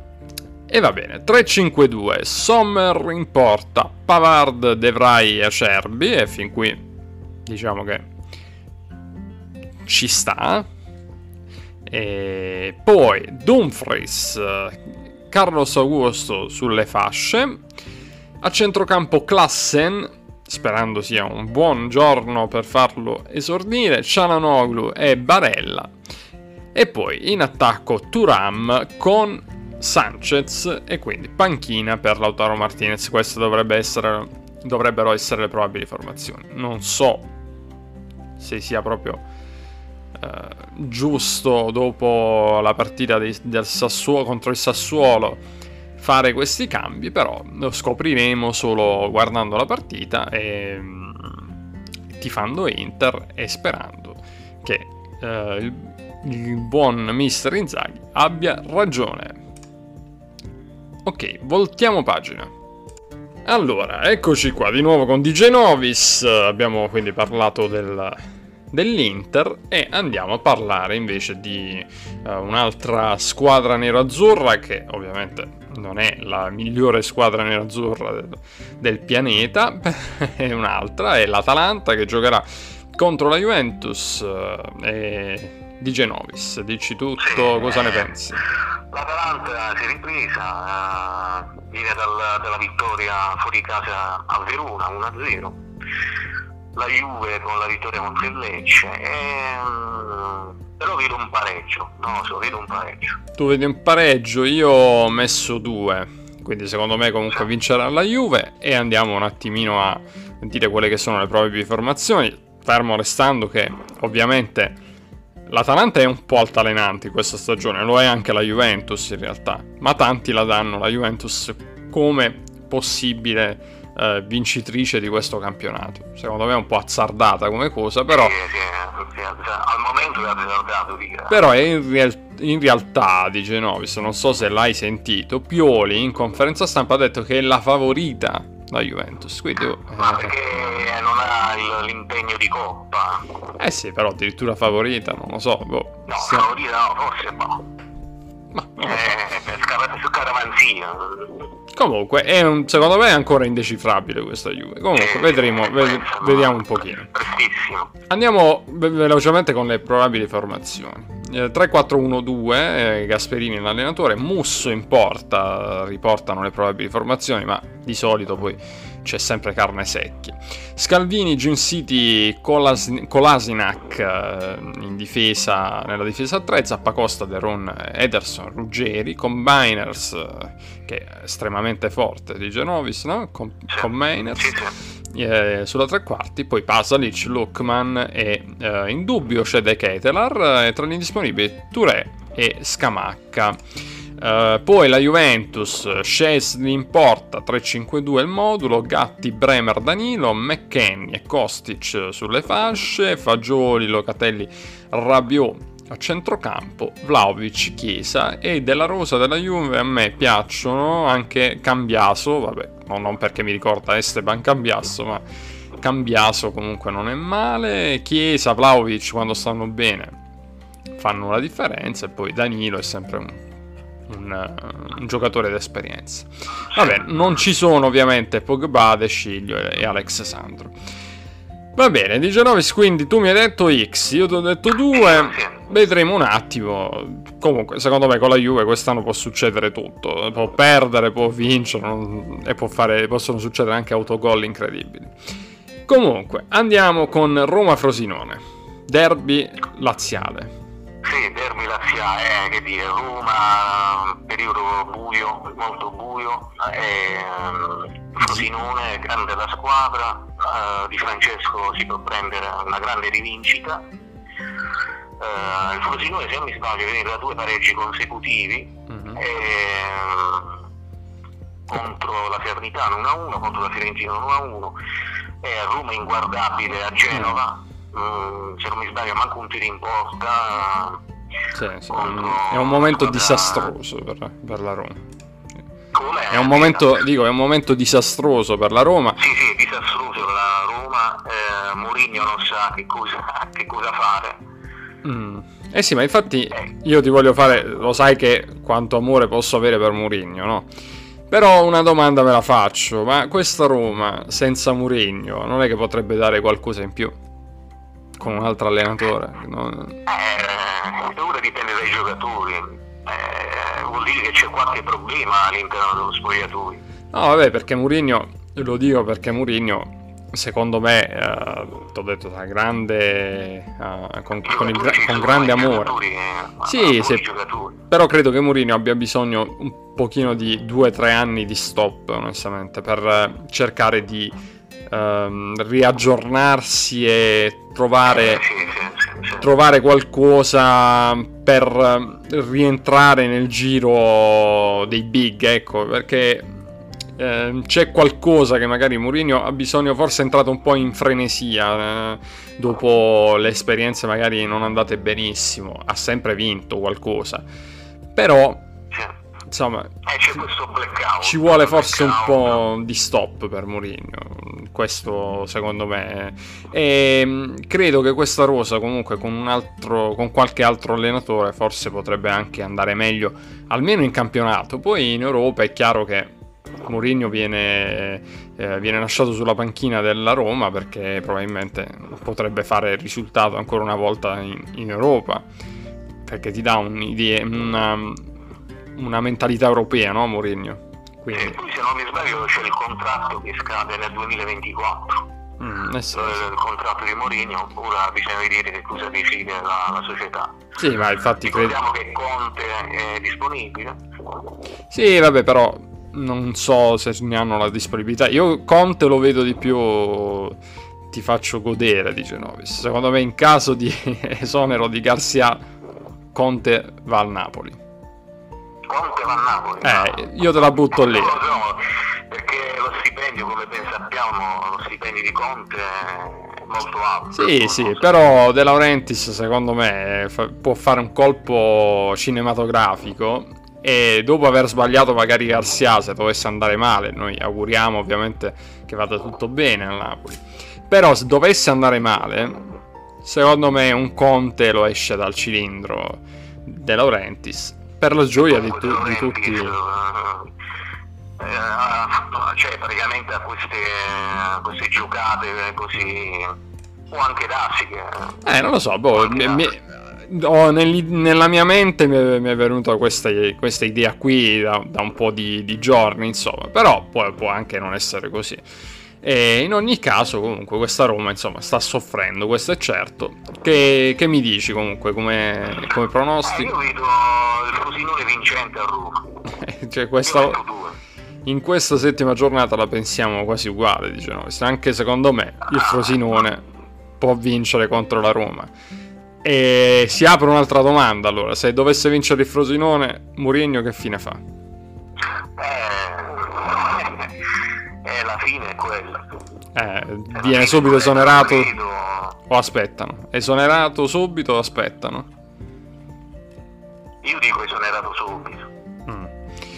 E va bene, 3-5-2, Sommer in porta, Pavard, Devray e Acerbi, e fin qui diciamo che ci sta. E poi Dumfries, Carlos Augusto sulle fasce, a centrocampo Klassen, sperando sia un buon giorno per farlo esordire, Cialanoglu e Barella. E poi in attacco Turam con Sanchez e quindi panchina per Lautaro Martinez. Queste dovrebbe essere, dovrebbero essere le probabili formazioni. Non so se sia proprio eh, giusto dopo la partita di, del Sassuolo contro il Sassuolo fare questi cambi, però lo scopriremo solo guardando la partita e mm, tifando Inter e sperando che eh, il, il buon mister Inzaghi abbia ragione. Ok, voltiamo pagina. Allora, eccoci qua di nuovo con DJ Novis, abbiamo quindi parlato del, dell'Inter e andiamo a parlare invece di uh, un'altra squadra nero-azzurra che ovviamente non è la migliore squadra nerazzurra del, del pianeta, [laughs] è un'altra, è l'Atalanta che giocherà contro la Juventus uh, e di Genovis. Dici tutto, sì, cosa ne pensi? L'Atalanta si è ripresa, uh, viene dal, dalla vittoria fuori casa a Verona 1-0, la Juve con la vittoria contro il Lecce, e, um, però vedo un pareggio, non lo so, vedo un pareggio. Tu vedi un pareggio, io ho messo due quindi secondo me comunque vincerà la Juve e andiamo un attimino a dire quelle che sono le probabili formazioni, fermo restando che ovviamente l'Atalanta è un po' altalenante questa stagione, lo è anche la Juventus in realtà, ma tanti la danno la Juventus come possibile eh, vincitrice di questo campionato. Secondo me è un po' azzardata come cosa, però... Sì, sì, sì, al momento è azzardato. Dire. Però è in, real- in realtà di Genovis, non so se l'hai sentito, Pioli in conferenza stampa ha detto che è la favorita la Juventus. Quindi, eh, Ma perché non ha l'impegno di coppa? Eh sì, però addirittura favorita, non lo so. Boh, no, sia... favorita no, forse no. Ma non lo so. Eh, su Caravanzino. Comunque, è un, secondo me è ancora indecifrabile questa Juve. Comunque, vedremo, ved- vediamo un pochino. Andiamo ve- velocemente con le probabili formazioni. Eh, 3-4-1-2, eh, Gasperini l'allenatore, Musso in porta, riportano le probabili formazioni, ma di solito poi c'è sempre carne secchi. Scalvini, Gin City, Colas- Colasinac eh, in difesa, nella difesa a 3, Zappacosta, Deron, Ederson, Ruggeri, Combiners, eh, che è estremamente forte di Genovis, no? Com- Combiners. Eh, sulla tre quarti, poi Pasalic, Lookman e in dubbio c'è De Ketelar, eh, tra gli indisponibili Touré e Scamacca. Uh, poi la Juventus, Scesni in porta, 3-5-2 il modulo, Gatti, Bremer, Danilo, McKenny e Kostic sulle fasce, Fagioli, Locatelli, Rabiot a centrocampo, Vlaovic, Chiesa e della rosa della Juve a me piacciono anche Cambiaso, vabbè, no, non perché mi ricorda Esteban Cambiaso, ma Cambiaso comunque non è male, Chiesa, Vlaovic quando stanno bene fanno la differenza e poi Danilo è sempre un un, eh, un giocatore d'esperienza. Vabbè, non ci sono ovviamente Pogba, De Sciglio e Alex Sandro. Va bene, 19, quindi tu mi hai detto X, io ti ho detto 2, vedremo un attimo. Comunque, secondo me con la Juve quest'anno può succedere tutto, può perdere, può vincere non... e può fare, possono succedere anche autogol incredibili. Comunque, andiamo con Roma-Frosinone, derby laziale. Sì, derby laziale, eh, che dire, Roma, periodo buio, molto buio, eh, Frosinone, grande la squadra, eh, Di Francesco si può prendere una grande rivincita. Eh, il Frosinone, se non mi sbaglio, viene da due pareggi consecutivi. Mm-hmm. contro la Fernitano 1-1, contro la Fiorentina 1-1, e Roma inguardabile a Genova. Mm se non mi sbaglio manco un tiro in porta. Sì, sì. È un momento disastroso per, per la Roma. Come? È un momento, dico, è un momento disastroso per la Roma. Sì, sì, disastroso per la Roma. Eh, Mourinho non sa che cosa, [laughs] che cosa fare. Mm. Eh sì, ma infatti eh. io ti voglio fare, lo sai che quanto amore posso avere per Mourinho, no? Però una domanda me la faccio, ma questa Roma senza Mourinho non è che potrebbe dare qualcosa in più? Con un altro allenatore? No? Eh, ora dipende dai giocatori, eh, vuol dire che c'è qualche problema all'interno dello spogliatoio. No, vabbè, perché Mourinho, lo dico perché Mourinho secondo me, eh, ti ho detto, da grande, eh, con, con, il, con grande amore. Eh, sì, sì però credo che Mourinho abbia bisogno un pochino di due o tre anni di stop, onestamente, per eh, cercare di ehm, riaggiornarsi e trovare, trovare qualcosa per rientrare nel giro dei big, ecco, perché eh, c'è qualcosa che magari Mourinho ha bisogno, forse è entrato un po' in frenesia eh, dopo le esperienze magari non andate benissimo, ha sempre vinto qualcosa, però insomma eh, ci vuole forse un po' di stop per Mourinho questo secondo me. E mm, credo che questa rosa comunque con un altro con qualche altro allenatore forse potrebbe anche andare meglio almeno in campionato. Poi in Europa è chiaro che Mourinho viene, eh, viene lasciato sulla panchina della Roma perché probabilmente potrebbe fare il risultato ancora una volta in, in Europa perché ti dà un'idea una, una mentalità europea, no Mourinho? Quindi... E poi se non mi sbaglio c'è il contratto che scade nel 2024. Mm, eh sì, il contratto di Mourinho, ora bisogna vedere che cosa decide la, la società. Sì, ma infatti credo... che Conte è disponibile. Sì, vabbè, però non so se ne hanno la disponibilità. Io Conte lo vedo di più ti faccio godere di Genovis. Secondo me in caso di [laughs] esonero di Garcia Conte va al Napoli. Conte va al Napoli? Eh, io te la butto lì. Perché lo stipendio, come ben sappiamo, lo stipendio di Conte è molto alto. Sì, sì, so. però De Laurentiis secondo me fa, può fare un colpo cinematografico e dopo aver sbagliato magari Garcia se dovesse andare male, noi auguriamo ovviamente che vada tutto bene al Napoli però se dovesse andare male, secondo me un Conte lo esce dal cilindro De Laurentiis. Per la gioia di, tu- di tutti. Eh, cioè praticamente a queste, queste giocate così o anche dassiche. Eh, non lo so, boh, mi, mi, oh, nel, nella mia mente mi è, mi è venuta questa, questa, idea qui da, da un po' di, di, giorni, insomma, però può, può anche non essere così. E in ogni caso, comunque, questa Roma insomma sta soffrendo, questo è certo. Che, che mi dici comunque come, come pronostico? Eh, io vedo il Frosinone vincente a Roma. [laughs] cioè, questa, in questa settima giornata la pensiamo quasi uguale, diciamo. Anche secondo me il Frosinone può vincere contro la Roma. E si apre un'altra domanda allora, se dovesse vincere il Frosinone, Mourinho che fine fa? Fine è quella. Eh, viene subito esonerato o aspettano? Esonerato subito o aspettano? Io dico esonerato subito. Mm.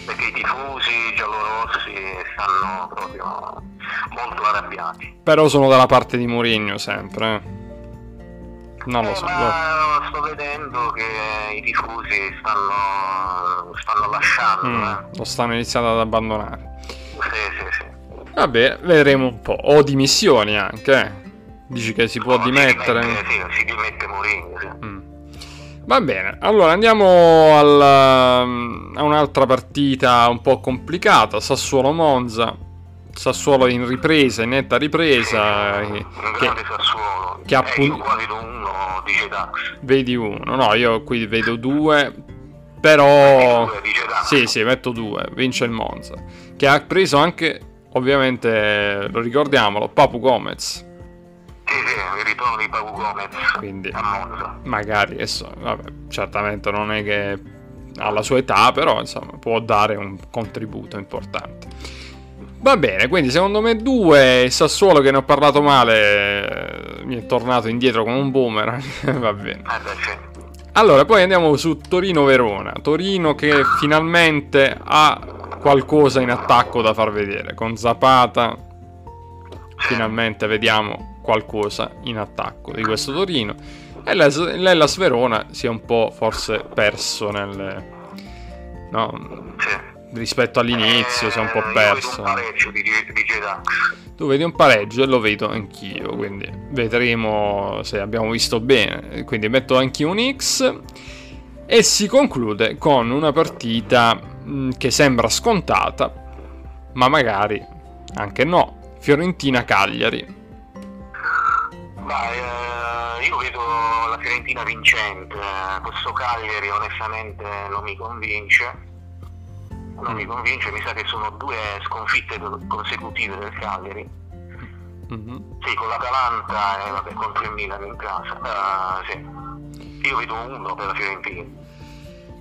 Perché i tifosi giallorossi stanno proprio molto arrabbiati. Però sono dalla parte di Mourinho sempre. Eh. Non lo eh, so. Ma sto vedendo che i tifosi stanno, stanno lasciando. Mm, eh. Lo stanno iniziando ad abbandonare. Vabbè, vedremo un po'. O dimissioni anche. Eh. Dici che si può no, dimettere? Si dimette, sì, si dimette Mourinho. Sì. Mm. Va bene, allora andiamo alla, a un'altra partita un po' complicata, Sassuolo-Monza. Sassuolo in ripresa, in netta ripresa. Sì, un che, grande Sassuolo. Che eh, io qua vedo uno, dice Dax. Vedi uno, no, io qui vedo due, però... Due, sì, sì, metto due, vince il Monza. Che ha preso anche ovviamente lo ricordiamolo, Papu Gomez. Sì, sì, il ritorno di Papu Gomez Quindi, magari adesso, vabbè, certamente non è che alla sua età, però insomma può dare un contributo importante. Va bene, quindi secondo me due, Sassuolo che ne ho parlato male, mi è tornato indietro con un boomerang, [laughs] va bene. Eh allora, poi andiamo su Torino-Verona. Torino che finalmente ha qualcosa in attacco da far vedere. Con Zapata finalmente vediamo qualcosa in attacco di questo Torino. E l'Ellas Verona si è un po' forse perso nel... No, rispetto all'inizio si è un po' perso. Tu vedi un pareggio e lo vedo anch'io, quindi vedremo se abbiamo visto bene. Quindi metto anch'io un X e si conclude con una partita mm, che sembra scontata, ma magari anche no. Fiorentina-Cagliari. Ma eh, io vedo la Fiorentina vincente, questo Cagliari onestamente non mi convince. Non mi convince, mi sa che sono due sconfitte consecutive del Cagliari. Mm-hmm. Sì, con l'Atalanta e vabbè, contro il Milan in casa. Uh, sì io vedo uno per la Fiorentina.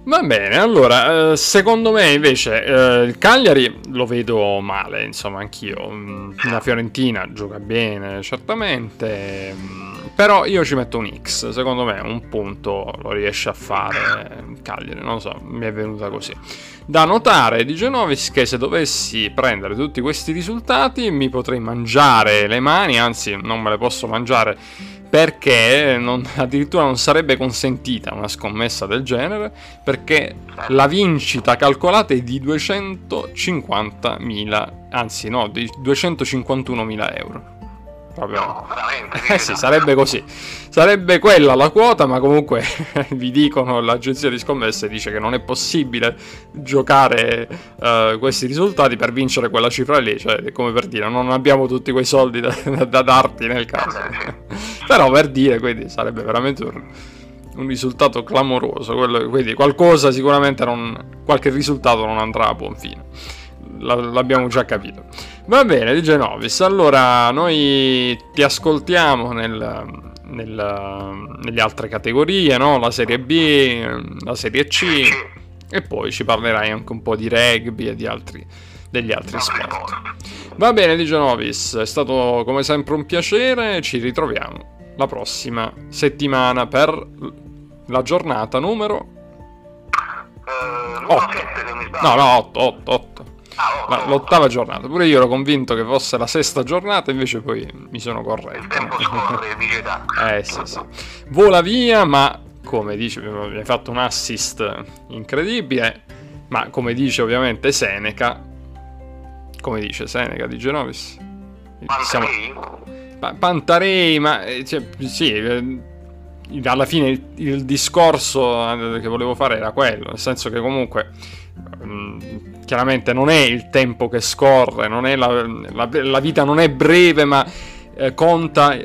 Va bene, allora, eh, secondo me invece eh, il Cagliari lo vedo male, insomma, anch'io. Mm, la Fiorentina gioca bene, certamente, mm, però io ci metto un X, secondo me un punto lo riesce a fare Cagliari, non so, mi è venuta così. Da notare di Genovis che se dovessi prendere tutti questi risultati mi potrei mangiare le mani, anzi non me le posso mangiare perché non, addirittura non sarebbe consentita una scommessa del genere perché la vincita calcolata è di 250.000 anzi no di 251.000 euro Proprio... No, veramente. Eh sì, sarebbe così. Sarebbe quella la quota, ma comunque [laughs] vi dicono, l'agenzia di scommesse dice che non è possibile giocare uh, questi risultati per vincere quella cifra lì, cioè è come per dire non abbiamo tutti quei soldi da, [laughs] da darti nel caso. [laughs] Però per dire, quindi sarebbe veramente un, un risultato clamoroso, quello, quindi qualcosa sicuramente non, qualche risultato non andrà a buon fine l'abbiamo già capito. Va bene, di Genovis. Allora, noi ti ascoltiamo nel, nel, nelle altre categorie, no? La Serie B, la Serie C. E poi ci parlerai anche un po' di rugby e di altri, degli altri sport. Va bene, di Genovis. È stato come sempre un piacere. Ci ritroviamo la prossima settimana per la giornata numero. Uh, 8. No, no, 8, 8, 8. L'ottava giornata. Pure io ero convinto che fosse la sesta giornata, invece poi mi sono corretto. Il tempo scorre, dice Eh sì, sì. Vola via, ma come dice, mi hai fatto un assist incredibile. Ma come dice ovviamente Seneca, come dice Seneca di Genovis? Siamo... Pa- Pantarei, ma eh, cioè, sì, eh, alla fine il, il discorso eh, che volevo fare era quello, nel senso che comunque chiaramente non è il tempo che scorre, la, la, la, vita non è breve, ma eh, conta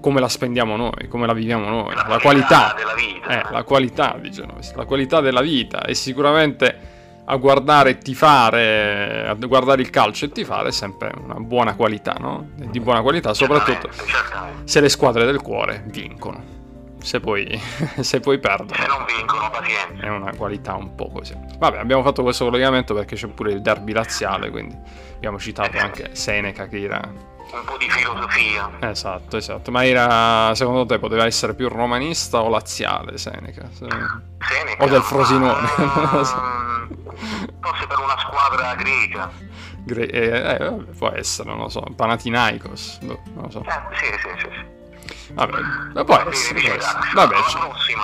come la spendiamo noi, come la viviamo noi, la, la qualità della vita. Eh, la qualità, diciamo, la qualità della vita e sicuramente a guardare e tifare, a guardare il calcio e tifare è sempre una buona qualità, no? Di buona qualità, soprattutto se le squadre del cuore vincono se poi, [laughs] se poi perdono. Se non vincono, pazienza. È una qualità un po' così. Vabbè, abbiamo fatto questo collegamento perché c'è pure il derby laziale, quindi abbiamo citato anche Seneca che era... Un po' di filosofia. Esatto, esatto. Ma era, secondo te, poteva essere più romanista o laziale Seneca? Seneca? O del Frosinone? [laughs] Uh, forse per una squadra greca. Gre- eh, eh, può essere, non lo so, Panathinaikos, boh, non lo so. Eh, sì, sì, sì. Vabbè, può essere, può essere. Vabbè, ci,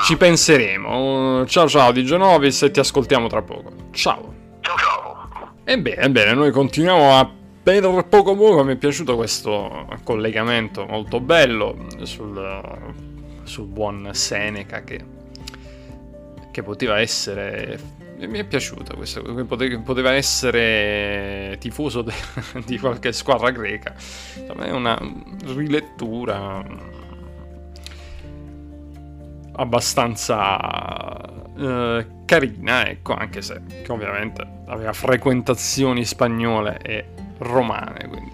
ci, penseremo. Ciao ciao di Genovis e ti ascoltiamo tra poco. Ciao. Ciao ciao. Ebbene, ebbene, noi continuiamo a per poco poco mi è piaciuto questo collegamento molto bello sul, sul buon Seneca che, che poteva essere mi è piaciuto questo che poteva essere tifoso de, [laughs] di qualche squadra greca insomma è una rilettura abbastanza eh, carina, ecco, anche se ovviamente aveva frequentazioni spagnole e romane, quindi.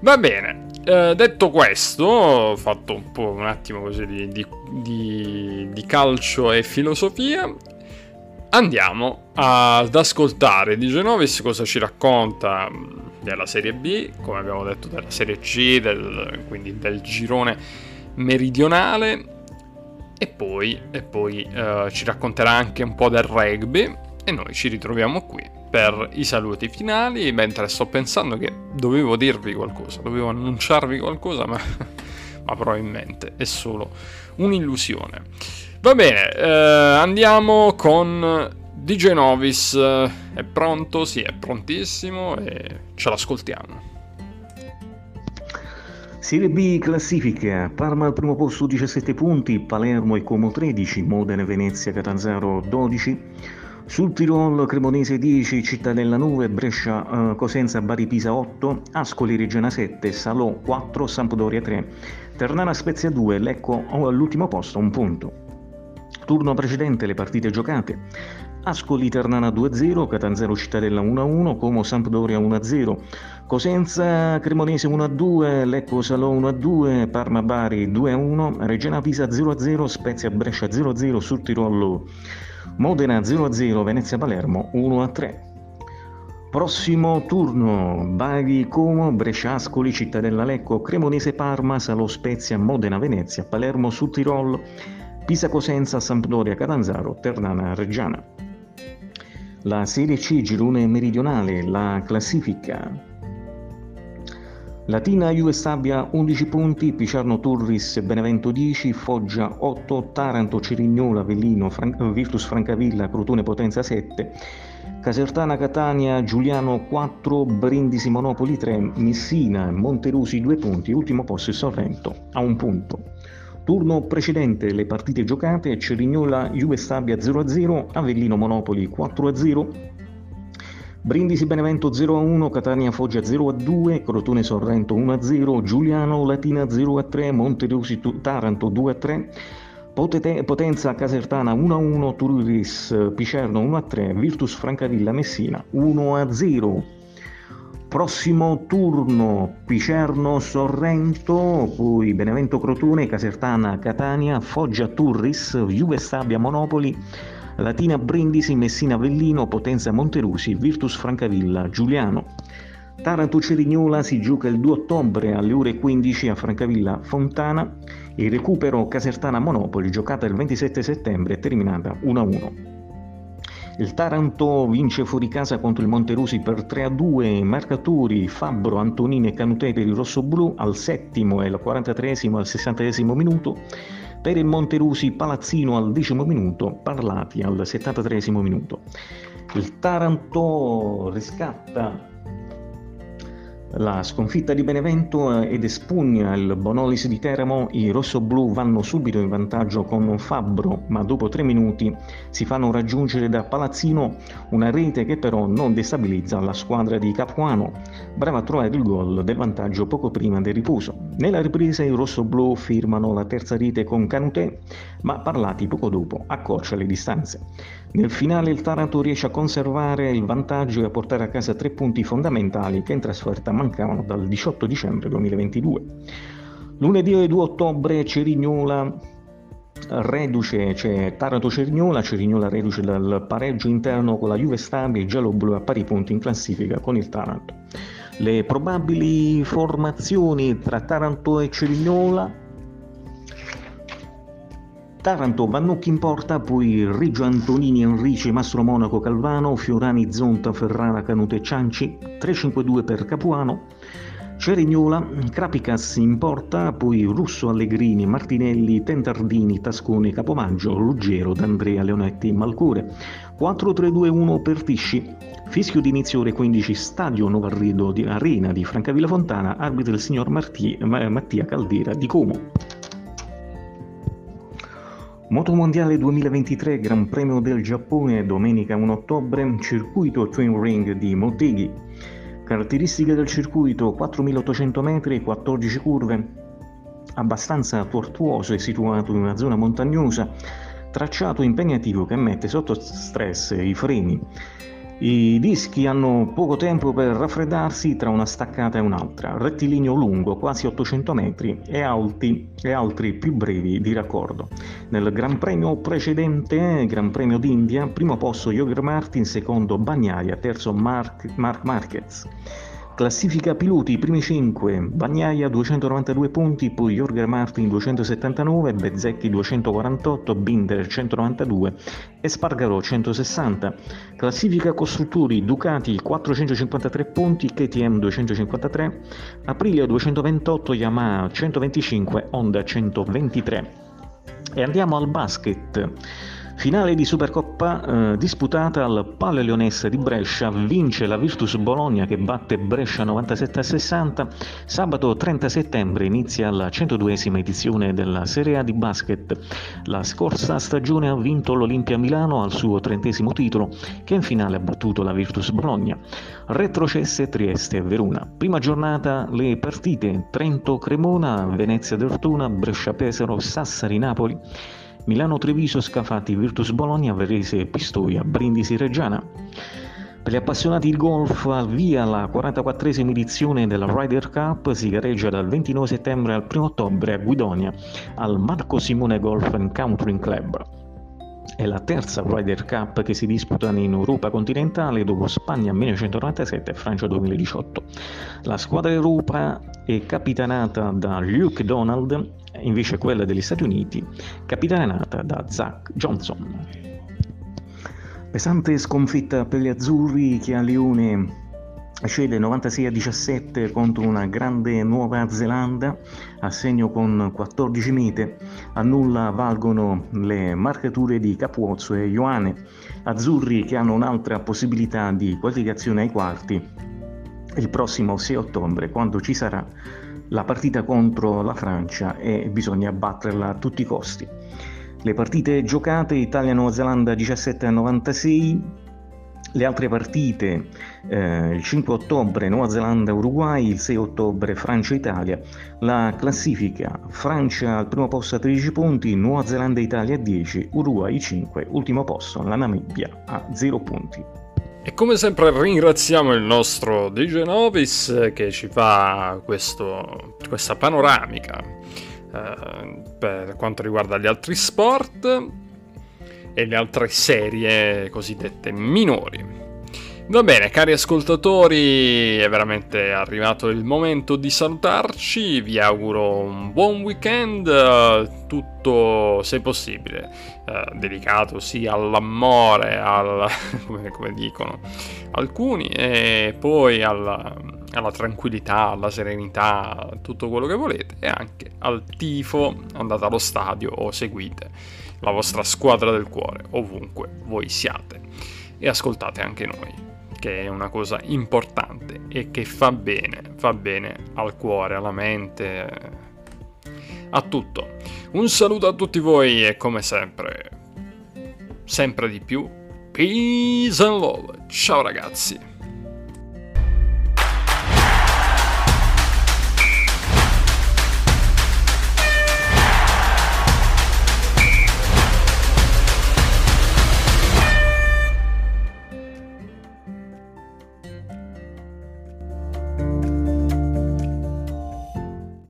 Va bene, eh, detto questo, ho fatto un po' un attimo così di, di, di, di calcio e filosofia. Andiamo ad ascoltare di Genovis cosa ci racconta mm, della Serie B, come abbiamo detto della Serie C, del, quindi del girone meridionale. E poi, e poi uh, ci racconterà anche un po' del rugby. E noi ci ritroviamo qui per i saluti finali. Mentre sto pensando che dovevo dirvi qualcosa, dovevo annunciarvi qualcosa ma, [laughs] ma probabilmente è solo un'illusione. Va bene, eh, andiamo con DJ Novis, è pronto? Sì, è prontissimo e ce l'ascoltiamo. Serie B classifica, Parma al primo posto 17 punti, Palermo e Como 13, Modena e Venezia Catanzaro 12, sul Tirol Cremonese 10, Cittadella 9, Brescia uh, Cosenza Bari Pisa 8, Ascoli Reggiana 7, Salò 4, Sampdoria 3, Ternana Spezia 2, Lecco all'ultimo posto un punto. Turno precedente le partite giocate. Ascoli Ternana 2-0, Catanzaro Cittadella 1-1, Como Sampdoria 1-0, Cosenza Cremonese 1-2, Lecco Salò 1-2, Parma Bari 2-1, Reggiana Pisa 0-0, Spezia Brescia 0-0, Sul Tirolo Modena 0-0, Venezia Palermo 1-3. Prossimo turno, Bari Como, Brescia Ascoli, Cittadella Lecco, Cremonese Parma, Salò Spezia, Modena Venezia, Palermo Sul Tirol, Pisa Cosenza, Sampdoria Catanzaro, Ternana Reggiana. La Serie C girone meridionale, la classifica Latina Juve Stabia 11 punti, Piciarno Turris Benevento 10, Foggia 8, Taranto Cerignola Avellino Fran- Virtus Francavilla Crotone Potenza 7, Casertana Catania Giuliano 4, Brindisi Monopoli 3, Messina Monterusi 2 punti, ultimo posto il Sorrento a un punto. Turno precedente le partite giocate Cerignola Juve Stabia 0-0, Avellino Monopoli 4-0, Brindisi Benevento 0-1, Catania Foggia 0-2, Crotone Sorrento 1-0, Giuliano Latina 0-3, Monterusi Taranto 2-3, Potenza Casertana 1-1, Turis Picerno 1-3, Virtus Francavilla Messina 1-0. Prossimo turno Picerno Sorrento, poi Benevento Crotone, Casertana Catania, Foggia Turris, Juve Stabia Monopoli, Latina Brindisi, Messina Avellino, Potenza Monterusi, Virtus Francavilla Giuliano. Taranto Cerignola si gioca il 2 ottobre alle ore 15 a Francavilla Fontana il recupero Casertana Monopoli giocata il 27 settembre e terminata 1-1. Il Taranto vince fuori casa contro il Monterusi per 3-2, marcatori Fabbro, Antonini e Canutei per il rossoblù al settimo e al 43 e al 60 minuto, per il Monterusi Palazzino al decimo minuto, Parlati al 73 minuto. Il Taranto riscatta la sconfitta di Benevento eh, ed espugna il Bonolis di Teramo, i rossoblù vanno subito in vantaggio con Fabbro, ma dopo tre minuti si fanno raggiungere da Palazzino una rete che però non destabilizza la squadra di Capuano, brava a trovare il gol del vantaggio poco prima del riposo. Nella ripresa i rossoblù firmano la terza rete con Canutè, ma Parlati poco dopo accorcia le distanze. Nel finale il Taranto riesce a conservare il vantaggio e a portare a casa tre punti fondamentali che in trasferta mancavano dal 18 dicembre 2022. Lunedì 2 ottobre Cerignola reduce, c'è Taranto Cerignola, Cerignola reduce dal pareggio interno con la Juve Stabile, giallo-blu a pari punti in classifica con il Taranto. Le probabili formazioni tra Taranto e Cerignola Taranto, Vannucchi in porta, poi Riggio Antonini, Enrici, Mastro Monaco, Calvano, Fiorani, Zonta, Ferrara, Canute e Cianci, 3-5-2 per Capuano, Cerignola, Crapicas in porta, poi Russo, Allegrini, Martinelli, Tentardini, Tascone, Capomaggio, Ruggero, D'Andrea, Leonetti, Malcure, 4-3-2-1 per Tisci, Fischio di inizio ore 15, Stadio Novarrido di Arena di Francavilla Fontana, arbitro il signor Marti, Mattia Caldera di Como. Motomondiale 2023 Gran Premio del Giappone, domenica 1 ottobre, circuito Twin Ring di Motegi. Caratteristiche del circuito 4800 metri, 14 curve, abbastanza tortuoso e situato in una zona montagnosa, tracciato impegnativo che mette sotto stress i freni. I dischi hanno poco tempo per raffreddarsi tra una staccata e un'altra, rettilineo lungo, quasi 800 metri, e, alti, e altri più brevi di raccordo. Nel Gran Premio precedente, Gran Premio d'India, primo posto Yoger Martin, secondo Bagnaia, terzo Mark, Mark Marquez. Classifica piloti, primi 5, Bagnaia 292 punti, poi Jorger Martin 279, Bezzecchi 248, Binder 192 e Spargaro 160. Classifica costruttori, Ducati 453 punti, KTM 253, Aprilia 228, Yamaha 125, Honda 123. E andiamo al basket. Finale di Supercoppa eh, disputata al Palle Leonessa di Brescia, vince la Virtus Bologna che batte Brescia 97 a 60. Sabato 30 settembre inizia la 102esima edizione della Serie A di basket. La scorsa stagione ha vinto l'Olimpia Milano al suo trentesimo titolo, che in finale ha battuto la Virtus Bologna. Retrocesse Trieste e Verona. Prima giornata le partite Trento-Cremona, Venezia-Dortona, Brescia-Pesaro, Sassari-Napoli. Milano-Treviso, Scafati, Virtus Bologna, Varese, Pistoia, Brindisi, Reggiana. Per gli appassionati di golf, al via la 44esima edizione della Ryder Cup si gareggia dal 29 settembre al 1 ottobre a Guidonia al Marco Simone Golf and Country Club. È la terza Ryder Cup che si disputa in Europa continentale dopo Spagna 1997 e Francia 2018. La squadra Europa è capitanata da Luke Donald invece quella degli Stati Uniti, capitanata da Zach Johnson. Pesante sconfitta per gli azzurri che a Lione cede 96 a 17 contro una grande Nuova Zelanda a segno con 14 mete, a nulla valgono le marcature di Capuozzo e Ioane, azzurri che hanno un'altra possibilità di qualificazione ai quarti il prossimo 6 ottobre quando ci sarà la partita contro la Francia e bisogna batterla a tutti i costi. Le partite giocate Italia-Nuova Zelanda 17 a 96, le altre partite eh, il 5 ottobre Nuova Zelanda-Uruguay, il 6 ottobre Francia-Italia, la classifica Francia al primo posto a 13 punti, Nuova Zelanda-Italia a 10, Uruguay 5, ultimo posto la Namibia a 0 punti. E come sempre ringraziamo il nostro DJ Novis che ci fa questo, questa panoramica eh, per quanto riguarda gli altri sport e le altre serie cosiddette minori. Va bene, cari ascoltatori, è veramente arrivato il momento di salutarci. Vi auguro un buon weekend, tutto, se possibile, eh, dedicato sì all'amore, al, [laughs] come, come, dicono alcuni, e poi alla, alla tranquillità, alla serenità, tutto quello che volete, e anche al tifo. Andate allo stadio o seguite la vostra squadra del cuore, ovunque voi siate, e ascoltate anche noi che è una cosa importante e che fa bene, fa bene al cuore, alla mente, a tutto. Un saluto a tutti voi e come sempre, sempre di più, peace and love. Ciao ragazzi.